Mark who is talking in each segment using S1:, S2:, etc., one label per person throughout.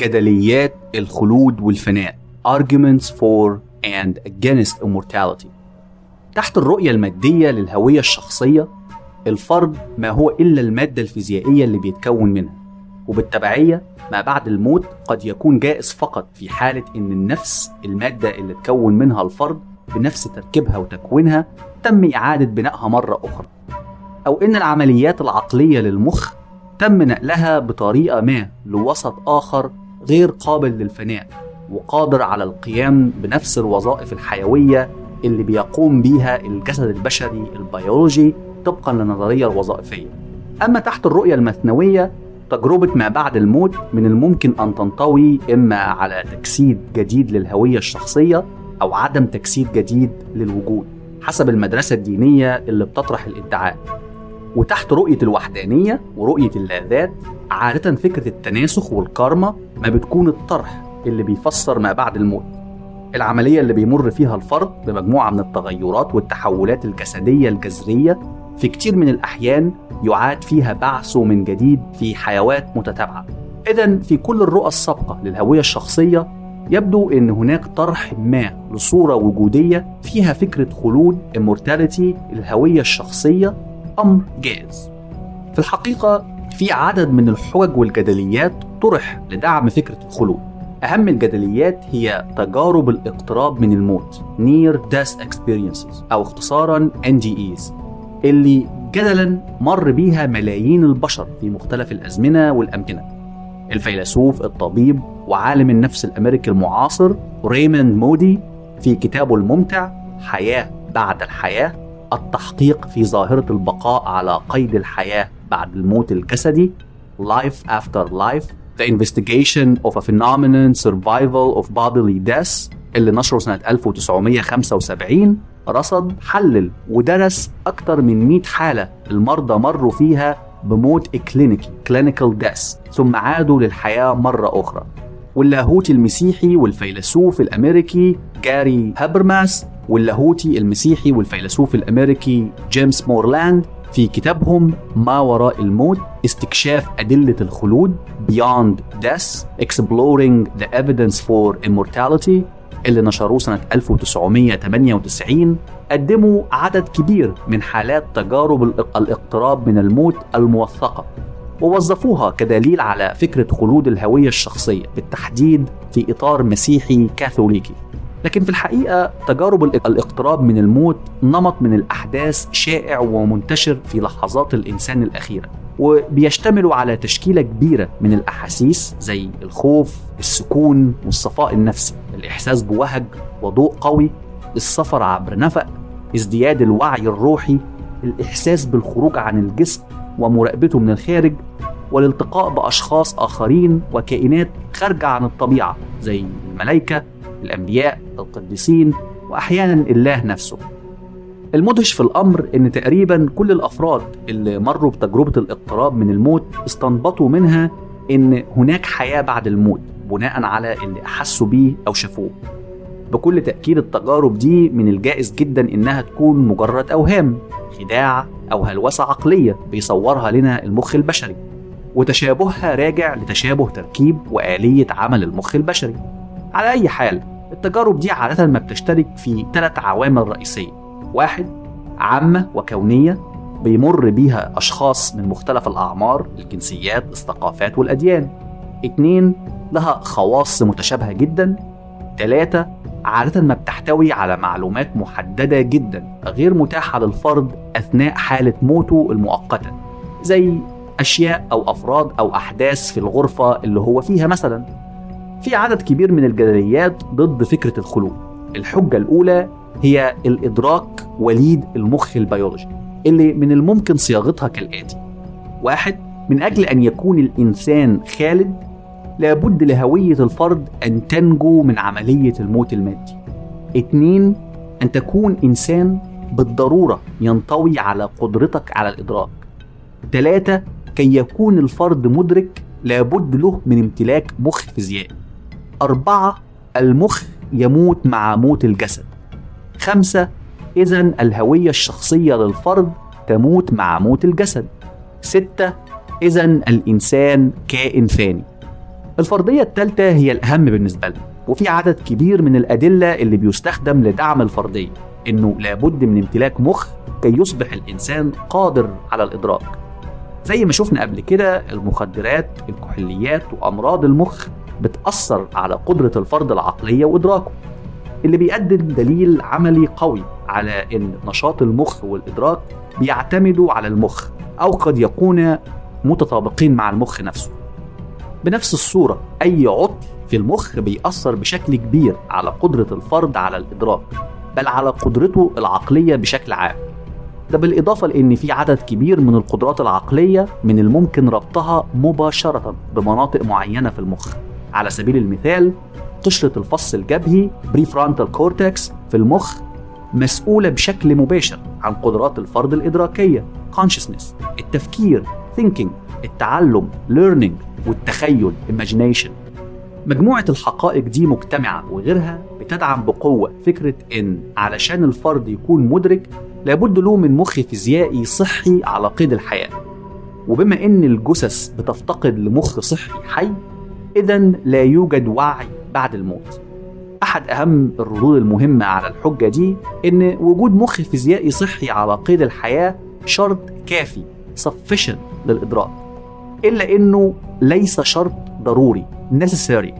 S1: جدليات الخلود والفناء. Arguments for and against immortality. تحت الرؤية المادية للهوية الشخصية الفرد ما هو إلا المادة الفيزيائية اللي بيتكون منها. وبالتبعية ما بعد الموت قد يكون جائز فقط في حالة إن النفس المادة اللي تكون منها الفرد بنفس تركيبها وتكوينها تم إعادة بنائها مرة أخرى. أو إن العمليات العقلية للمخ تم نقلها بطريقة ما لوسط آخر غير قابل للفناء وقادر على القيام بنفس الوظائف الحيوية اللي بيقوم بيها الجسد البشري البيولوجي طبقا للنظرية الوظائفية. أما تحت الرؤية المثنوية تجربة ما بعد الموت من الممكن أن تنطوي إما على تجسيد جديد للهوية الشخصية أو عدم تجسيد جديد للوجود حسب المدرسة الدينية اللي بتطرح الإدعاء. وتحت رؤية الوحدانية ورؤية اللاذات عادة فكرة التناسخ والكارما ما بتكون الطرح اللي بيفسر ما بعد الموت. العملية اللي بيمر فيها الفرد بمجموعة من التغيرات والتحولات الجسدية الجذرية في كتير من الأحيان يعاد فيها بعثه من جديد في حيوات متتابعة. إذا في كل الرؤى السابقة للهوية الشخصية يبدو أن هناك طرح ما لصورة وجودية فيها فكرة خلود immortality الهوية الشخصية أمر جائز في الحقيقة في عدد من الحجج والجدليات طرح لدعم فكرة الخلود. أهم الجدليات هي تجارب الاقتراب من الموت Near Death Experiences أو اختصارا NDEs اللي جدلا مر بيها ملايين البشر في مختلف الأزمنة والأمكنة. الفيلسوف الطبيب وعالم النفس الأمريكي المعاصر ريموند مودي في كتابه الممتع حياة بعد الحياة التحقيق في ظاهرة البقاء على قيد الحياة بعد الموت الجسدي Life After Life The Investigation of a Phenomenon Survival of Bodily Death اللي نشره سنة 1975 رصد حلل ودرس أكثر من 100 حالة المرضى مروا فيها بموت إكلينيكي clinical death ثم عادوا للحياة مرة أخرى. واللاهوتي المسيحي والفيلسوف الأمريكي جاري هابرماس واللاهوتي المسيحي والفيلسوف الأمريكي جيمس مورلاند في كتابهم ما وراء الموت استكشاف أدلة الخلود Beyond Death Exploring the Evidence for Immortality اللي نشروه سنة 1998 قدموا عدد كبير من حالات تجارب الاقتراب من الموت الموثقة. ووظفوها كدليل على فكرة خلود الهوية الشخصية بالتحديد في إطار مسيحي كاثوليكي. لكن في الحقيقة تجارب الاقتراب من الموت نمط من الأحداث شائع ومنتشر في لحظات الإنسان الأخيرة وبيشتملوا على تشكيلة كبيرة من الأحاسيس زي الخوف السكون والصفاء النفسي الإحساس بوهج وضوء قوي السفر عبر نفق ازدياد الوعي الروحي الإحساس بالخروج عن الجسم ومراقبته من الخارج والالتقاء بأشخاص آخرين وكائنات خارجة عن الطبيعة زي الملائكة الأنبياء القديسين وأحيانا الله نفسه. المدهش في الأمر إن تقريبا كل الأفراد اللي مروا بتجربة الاقتراب من الموت استنبطوا منها إن هناك حياة بعد الموت بناء على اللي أحسوا بيه أو شافوه. بكل تأكيد التجارب دي من الجائز جدا إنها تكون مجرد أوهام خداع أو هلوسة عقلية بيصورها لنا المخ البشري. وتشابهها راجع لتشابه تركيب وآلية عمل المخ البشري. على أي حال التجارب دي عادة ما بتشترك في ثلاث عوامل رئيسية. واحد عامة وكونية بيمر بيها أشخاص من مختلف الأعمار الجنسيات الثقافات والأديان. اتنين لها خواص متشابهة جدا. تلاتة عادة ما بتحتوي على معلومات محددة جدا غير متاحة للفرد أثناء حالة موته المؤقتة زي أشياء أو أفراد أو أحداث في الغرفة اللي هو فيها مثلا. في عدد كبير من الجدليات ضد فكرة الخلود. الحجة الأولى هي الإدراك وليد المخ البيولوجي اللي من الممكن صياغتها كالآتي. واحد من أجل أن يكون الإنسان خالد لابد لهوية الفرد أن تنجو من عملية الموت المادي. اتنين أن تكون إنسان بالضرورة ينطوي على قدرتك على الإدراك. ثلاثة كي يكون الفرد مدرك لابد له من امتلاك مخ فيزيائي. أربعة المخ يموت مع موت الجسد. خمسة إذا الهوية الشخصية للفرد تموت مع موت الجسد. ستة إذا الإنسان كائن فاني الفرضية الثالثة هي الأهم بالنسبة لنا وفي عدد كبير من الأدلة اللي بيستخدم لدعم الفرضية إنه لابد من امتلاك مخ كي يصبح الإنسان قادر على الإدراك. زي ما شفنا قبل كده المخدرات الكحوليات وأمراض المخ بتأثر على قدرة الفرد العقلية وإدراكه اللي بيقدم دليل عملي قوي على إن نشاط المخ والإدراك بيعتمدوا على المخ أو قد يكون متطابقين مع المخ نفسه. بنفس الصورة أي عطل في المخ بيأثر بشكل كبير على قدرة الفرد على الإدراك بل على قدرته العقلية بشكل عام. ده بالإضافة لأن في عدد كبير من القدرات العقلية من الممكن ربطها مباشرة بمناطق معينة في المخ. على سبيل المثال قشرة الفص الجبهي prefrontal cortex في المخ مسؤولة بشكل مباشر عن قدرات الفرد الإدراكية consciousness التفكير thinking التعلم learning والتخيل imagination مجموعة الحقائق دي مجتمعة وغيرها بتدعم بقوة فكرة إن علشان الفرد يكون مدرك لابد له من مخ فيزيائي صحي على قيد الحياة. وبما إن الجثث بتفتقد لمخ صحي حي إذا لا يوجد وعي بعد الموت. أحد أهم الردود المهمة على الحجة دي إن وجود مخ فيزيائي صحي على قيد الحياة شرط كافي sufficient للإدراك. إلا إنه ليس شرط ضروري necessary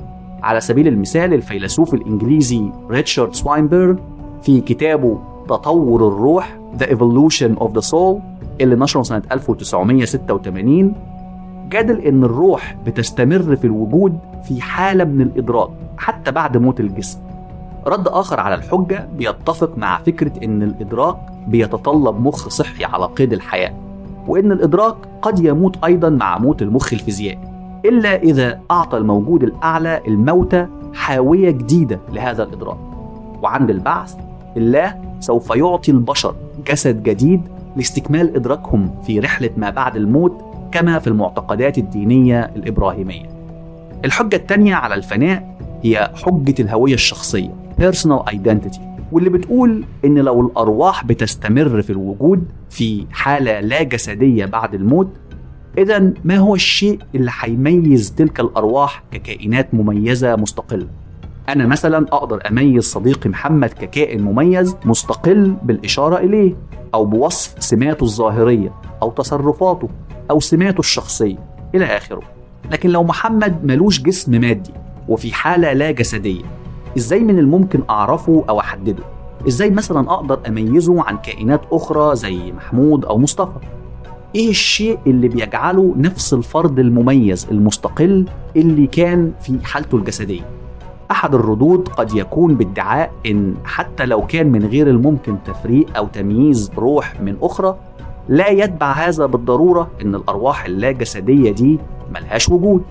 S1: على سبيل المثال الفيلسوف الإنجليزي ريتشارد سوينبيرن في كتابه تطور الروح The Evolution of the Soul اللي نشره سنة 1986 جادل إن الروح بتستمر في الوجود في حالة من الإدراك حتى بعد موت الجسم. رد آخر على الحجة بيتفق مع فكرة إن الإدراك بيتطلب مخ صحي على قيد الحياة وإن الإدراك قد يموت أيضا مع موت المخ الفيزيائي. إلا إذا أعطى الموجود الأعلى الموتى حاوية جديدة لهذا الإدراك. وعند البعث الله سوف يعطي البشر جسد جديد لاستكمال إدراكهم في رحلة ما بعد الموت كما في المعتقدات الدينية الإبراهيمية. الحجة الثانية على الفناء هي حجة الهوية الشخصية personal identity واللي بتقول إن لو الأرواح بتستمر في الوجود في حالة لا جسدية بعد الموت إذا ما هو الشيء اللي هيميز تلك الأرواح ككائنات مميزة مستقلة أنا مثلا أقدر أميز صديقي محمد ككائن مميز مستقل بالإشارة إليه أو بوصف سماته الظاهرية أو تصرفاته أو سماته الشخصية إلى آخره لكن لو محمد ملوش جسم مادي وفي حالة لا جسدية إزاي من الممكن أعرفه أو أحدده؟ إزاي مثلا أقدر أميزه عن كائنات أخرى زي محمود أو مصطفى؟ إيه الشيء اللي بيجعله نفس الفرد المميز المستقل اللي كان في حالته الجسدية؟ أحد الردود قد يكون بادعاء إن حتى لو كان من غير الممكن تفريق أو تمييز روح من أخرى لا يتبع هذا بالضرورة إن الأرواح اللا جسدية دي ملهاش وجود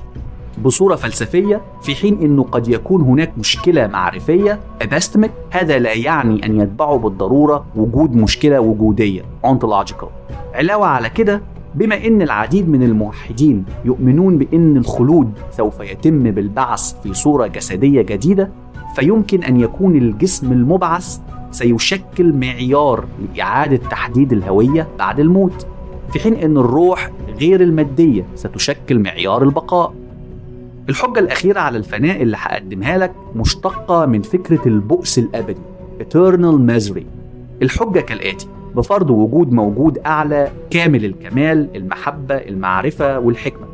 S1: بصورة فلسفية في حين أنه قد يكون هناك مشكلة معرفية epistemic هذا لا يعني أن يتبعه بالضرورة وجود مشكلة وجودية ontological. علاوة على كده بما أن العديد من الموحدين يؤمنون بأن الخلود سوف يتم بالبعث في صورة جسدية جديدة فيمكن أن يكون الجسم المبعث سيشكل معيار لإعادة تحديد الهوية بعد الموت في حين أن الروح غير المادية ستشكل معيار البقاء. الحجة الأخيرة على الفناء اللي هقدمها لك مشتقة من فكرة البؤس الأبدي Eternal Misery. الحجة كالآتي بفرض وجود موجود أعلى كامل الكمال المحبة المعرفة والحكمة.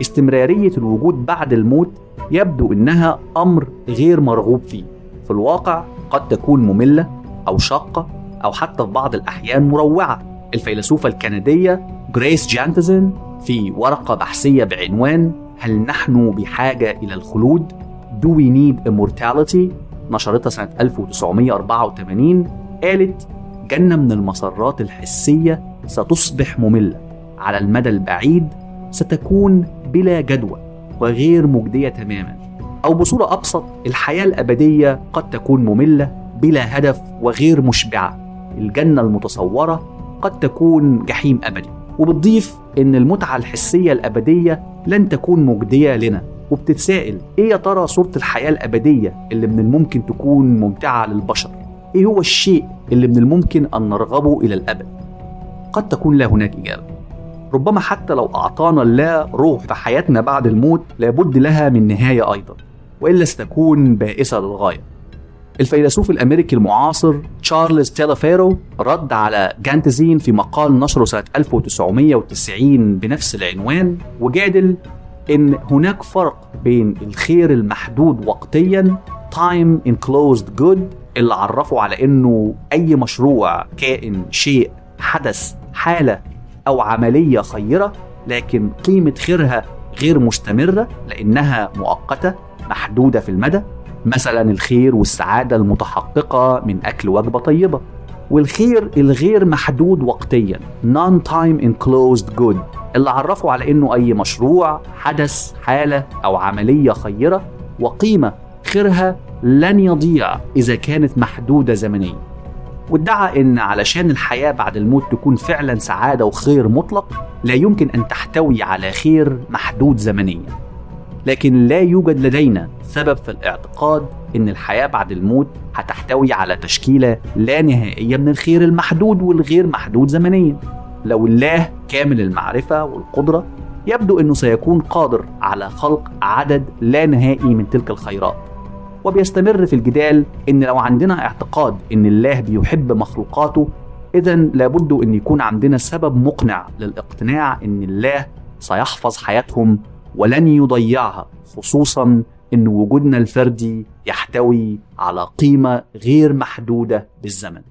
S1: استمرارية الوجود بعد الموت يبدو إنها أمر غير مرغوب فيه. في الواقع قد تكون مملة أو شاقة أو حتى في بعض الأحيان مروعة. الفيلسوفة الكندية جريس جانتزن في ورقة بحثية بعنوان هل نحن بحاجة إلى الخلود؟ Do we need immortality؟ نشرتها سنة 1984 قالت جنة من المسرات الحسية ستصبح مملة. على المدى البعيد ستكون بلا جدوى وغير مجدية تماما. أو بصورة أبسط الحياة الأبدية قد تكون مملة بلا هدف وغير مشبعة. الجنة المتصورة قد تكون جحيم أبدي. وبتضيف إن المتعة الحسية الأبدية لن تكون مجدية لنا. وبتتسائل إيه يا ترى صورة الحياة الأبدية اللي من الممكن تكون ممتعة للبشر؟ إيه هو الشيء اللي من الممكن أن نرغبه إلى الأبد؟ قد تكون لا هناك إجابة. ربما حتى لو أعطانا الله روح في حياتنا بعد الموت لابد لها من نهاية أيضا وإلا ستكون بائسة للغاية. الفيلسوف الأمريكي المعاصر تشارلز تاليافيرو رد على جانتزين في مقال نشره سنة 1990 بنفس العنوان وجادل إن هناك فرق بين الخير المحدود وقتيا time enclosed good اللي عرفه على إنه أي مشروع كائن شيء حدث حالة أو عملية خيرة لكن قيمة خيرها غير مستمرة لأنها مؤقتة محدودة في المدى. مثلا الخير والسعادة المتحققة من أكل وجبة طيبة والخير الغير محدود وقتيا non time enclosed good. اللي عرفوا على إنه أي مشروع حدث حالة أو عملية خيرة وقيمة خيرها لن يضيع إذا كانت محدودة زمنيا. وادعى إن علشان الحياة بعد الموت تكون فعلا سعادة وخير مطلق لا يمكن أن تحتوي على خير محدود زمنيا. لكن لا يوجد لدينا سبب في الاعتقاد إن الحياة بعد الموت هتحتوي على تشكيلة لا نهائية من الخير المحدود والغير محدود زمنيا. لو الله كامل المعرفة والقدرة يبدو إنه سيكون قادر على خلق عدد لا نهائي من تلك الخيرات. وبيستمر في الجدال إن لو عندنا اعتقاد إن الله بيحب مخلوقاته اذا لابد إن يكون عندنا سبب مقنع للاقتناع إن الله سيحفظ حياتهم ولن يضيعها خصوصا إن وجودنا الفردي يحتوي على قيمة غير محدودة بالزمن.